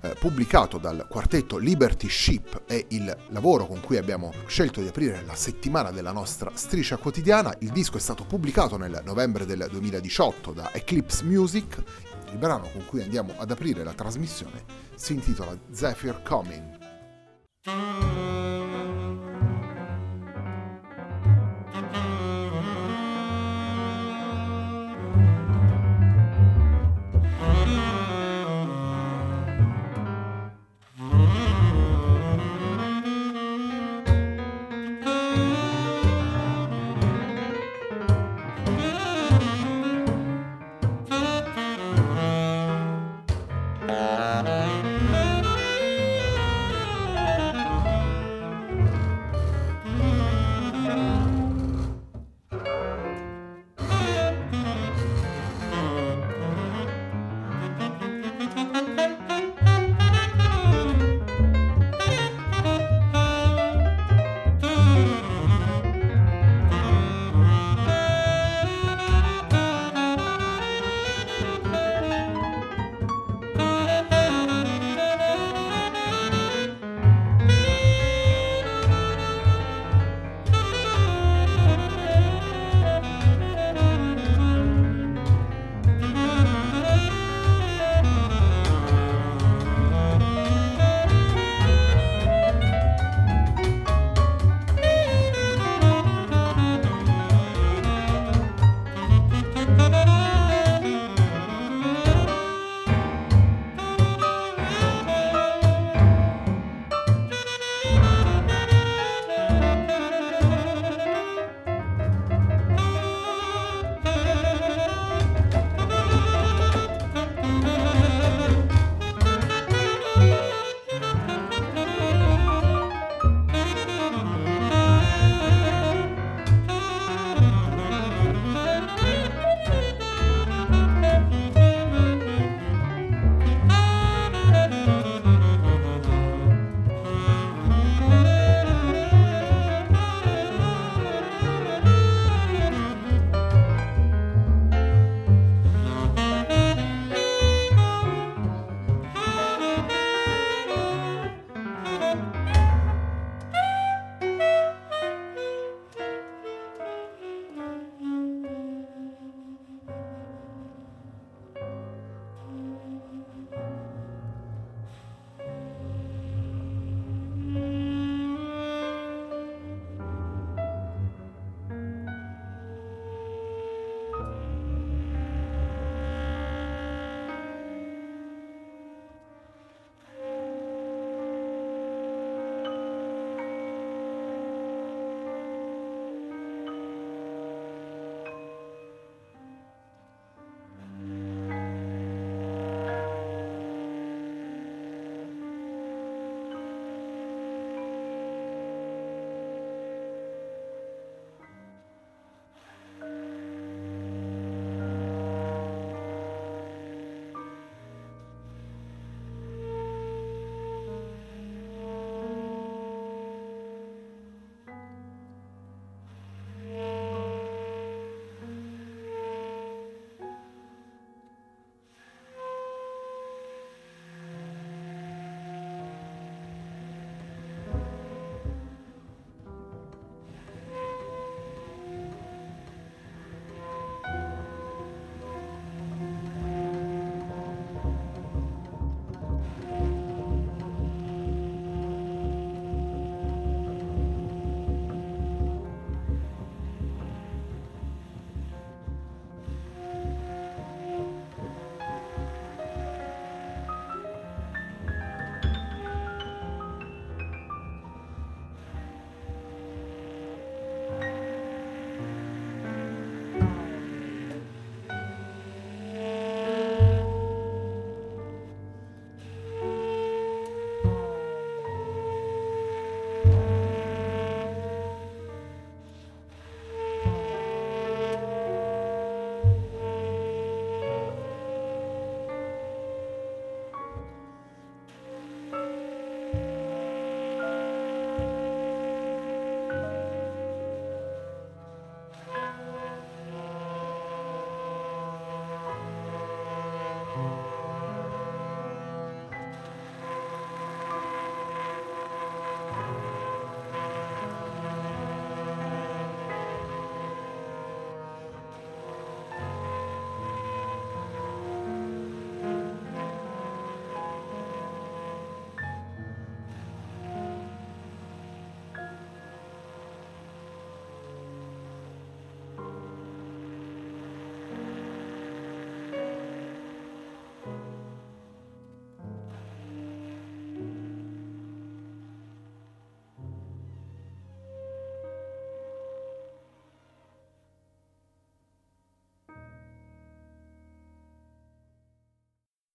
eh, pubblicato dal quartetto Liberty Ship è il lavoro con cui abbiamo scelto di aprire la settimana della nostra striscia quotidiana. Il disco è stato pubblicato nel novembre del 2018 da Eclipse Music. Il brano con cui andiamo ad aprire la trasmissione si intitola Zephyr Coming.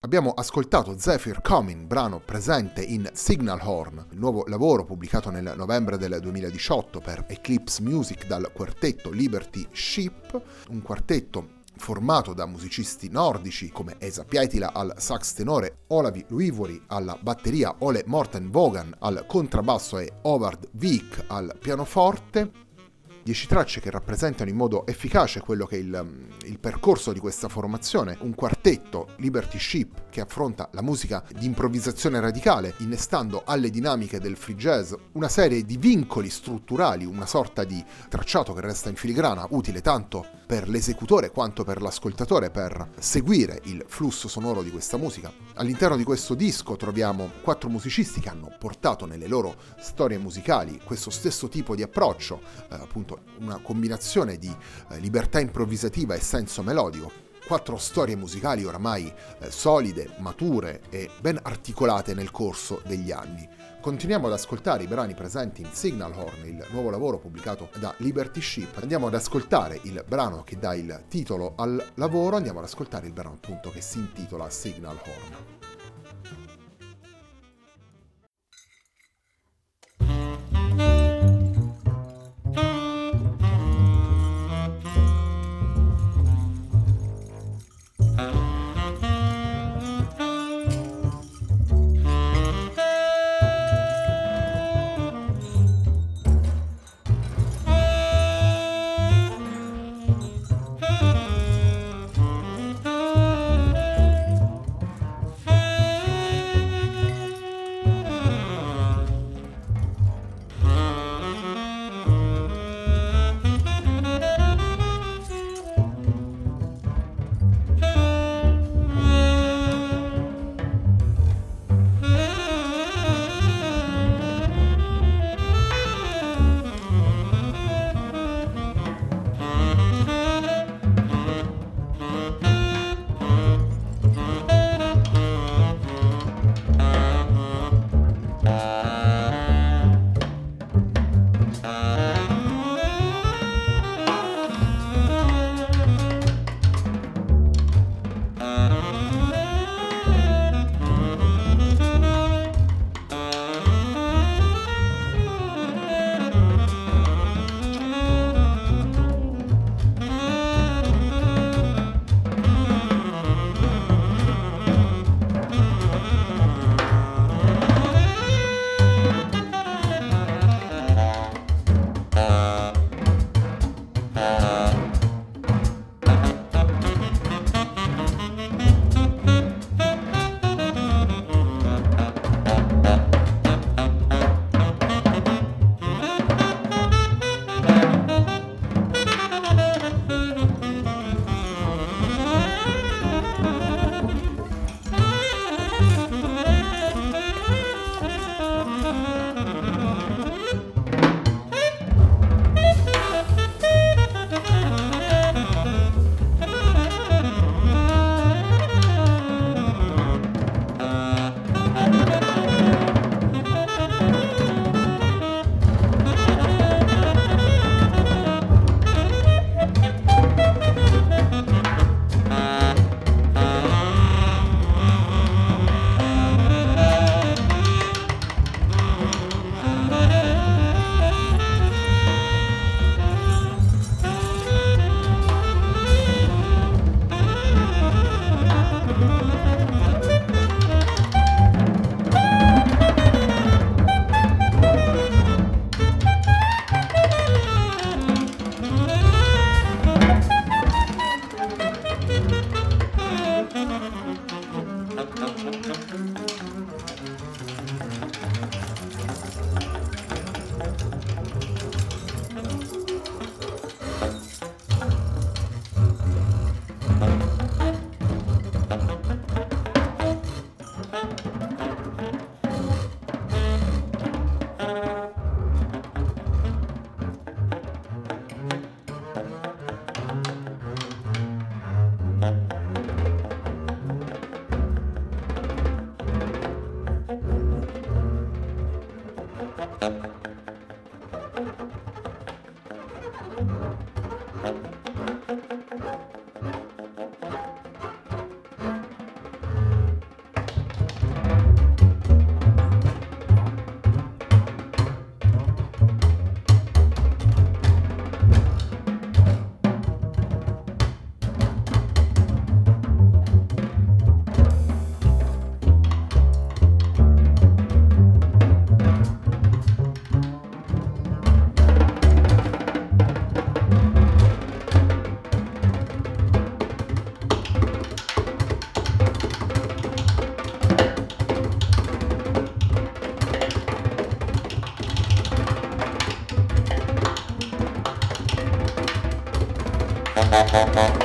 Abbiamo ascoltato Zephyr Coming, brano presente in Signal Horn, il nuovo lavoro pubblicato nel novembre del 2018 per Eclipse Music dal quartetto Liberty Ship, un quartetto formato da musicisti nordici come Esa Pietila al sax tenore, Olavi Luivori alla batteria, Ole Morten Vogan al contrabbasso e Howard Vick al pianoforte, 10 tracce che rappresentano in modo efficace quello che è il, il, percorso di questa formazione, un quartetto Liberty Ship che affronta la musica di improvvisazione radicale, innestando alle dinamiche del free jazz una serie di vincoli strutturali, una sorta di tracciato che resta in filigrana, utile tanto per l'esecutore quanto per l'ascoltatore per seguire il flusso sonoro di questa musica. All'interno di questo disco troviamo quattro musicisti che hanno portato nelle loro storie musicali questo stesso tipo di approccio, eh, appunto una combinazione di eh, libertà improvvisativa e senso melodico, quattro storie musicali oramai eh, solide, mature e ben articolate nel corso degli anni. Continuiamo ad ascoltare i brani presenti in Signal Horn, il nuovo lavoro pubblicato da Liberty Ship. Andiamo ad ascoltare il brano che dà il titolo al lavoro, andiamo ad ascoltare il brano appunto che si intitola Signal Horn. Ha ha ha.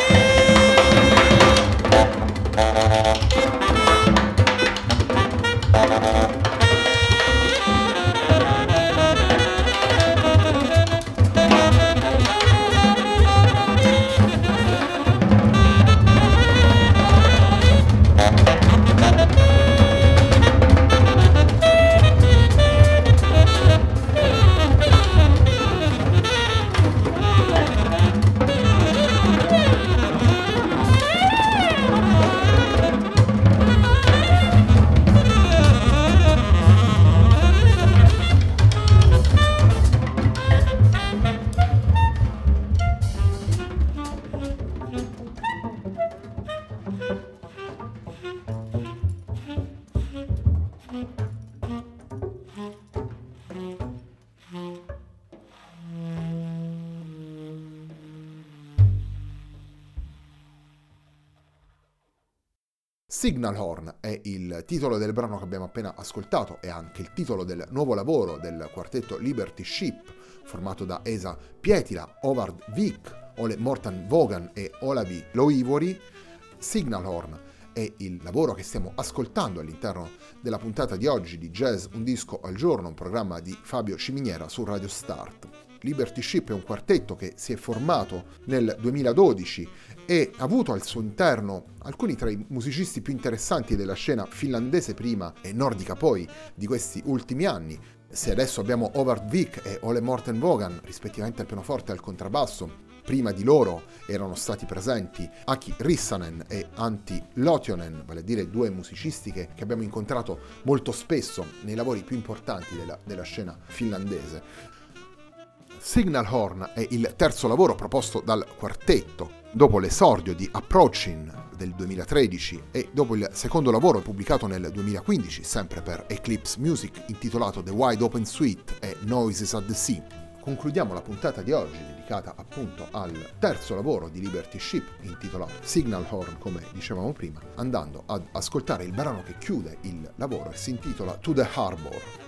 Signal Horn è il titolo del brano che abbiamo appena ascoltato e anche il titolo del nuovo lavoro del quartetto Liberty Ship, formato da Esa Pietila, Howard Vick, Ole Morten Vogan e Olavi Loivori. Signal Horn è il lavoro che stiamo ascoltando all'interno della puntata di oggi di Jazz Un disco al giorno, un programma di Fabio Ciminiera su Radio Start. Liberty Ship è un quartetto che si è formato nel 2012 e ha avuto al suo interno alcuni tra i musicisti più interessanti della scena finlandese prima e nordica poi di questi ultimi anni. Se adesso abbiamo Howard Vick e Ole Morten Vogan, rispettivamente al pianoforte e al contrabbasso, prima di loro erano stati presenti Aki Rissanen e Antti Lotionen, vale a dire due musicisti che, che abbiamo incontrato molto spesso nei lavori più importanti della, della scena finlandese. Signal Horn è il terzo lavoro proposto dal quartetto dopo l'esordio di Approaching del 2013 e dopo il secondo lavoro pubblicato nel 2015 sempre per Eclipse Music intitolato The Wide Open Suite e Noises at the Sea. Concludiamo la puntata di oggi dedicata appunto al terzo lavoro di Liberty Ship intitolato Signal Horn come dicevamo prima andando ad ascoltare il brano che chiude il lavoro e si intitola To the Harbor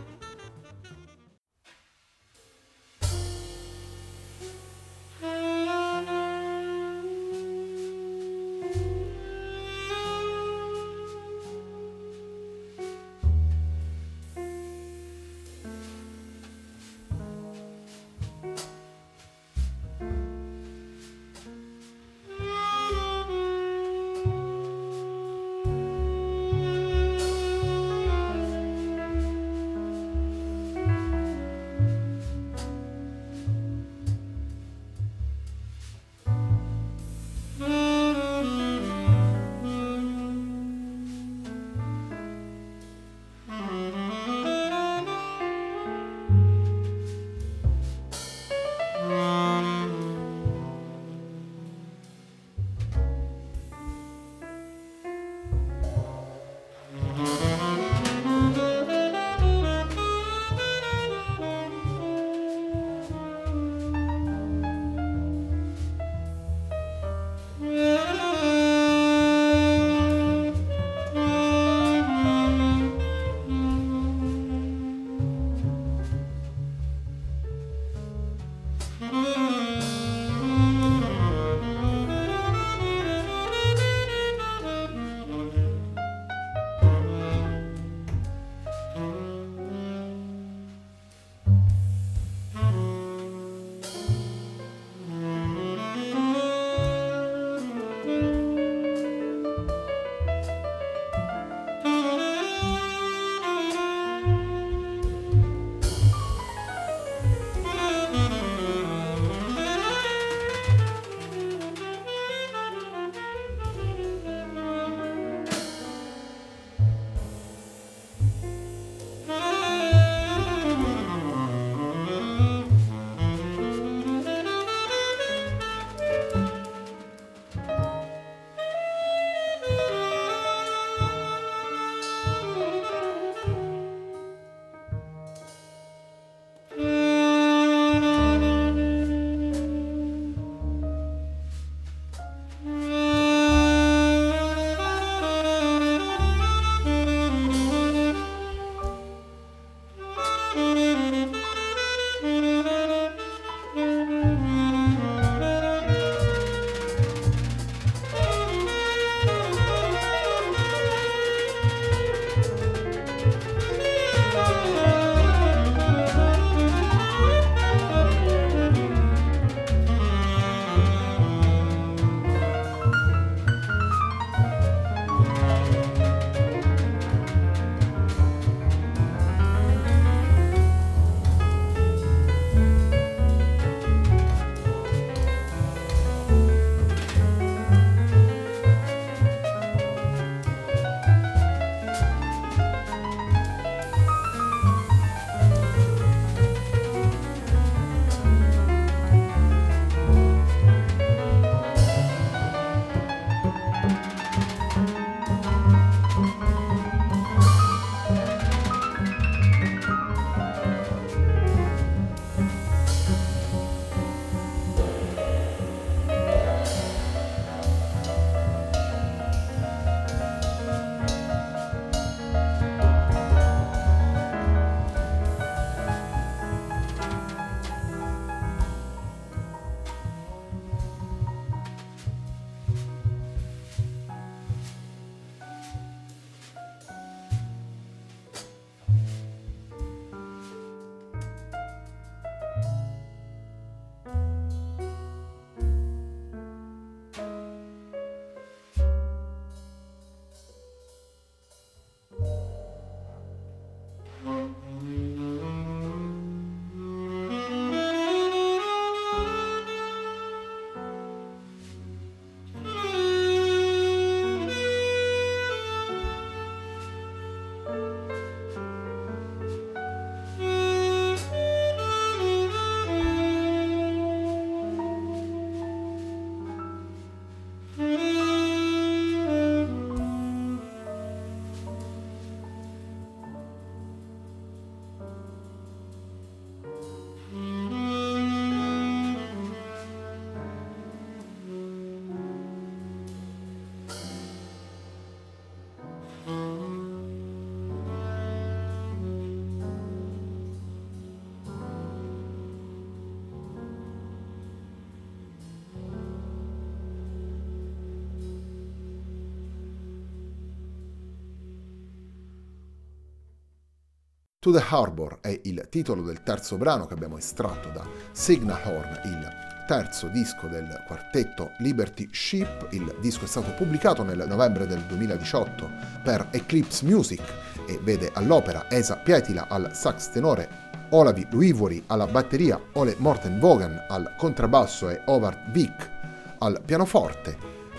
To the Harbor è il titolo del terzo brano che abbiamo estratto da Signal Horn, il terzo disco del quartetto Liberty Ship. Il disco è stato pubblicato nel novembre del 2018 per Eclipse Music e vede all'opera Esa Pietila al sax tenore, Olavi Luivori alla batteria, Ole Morten Vogan al contrabbasso e Howard Vick al pianoforte.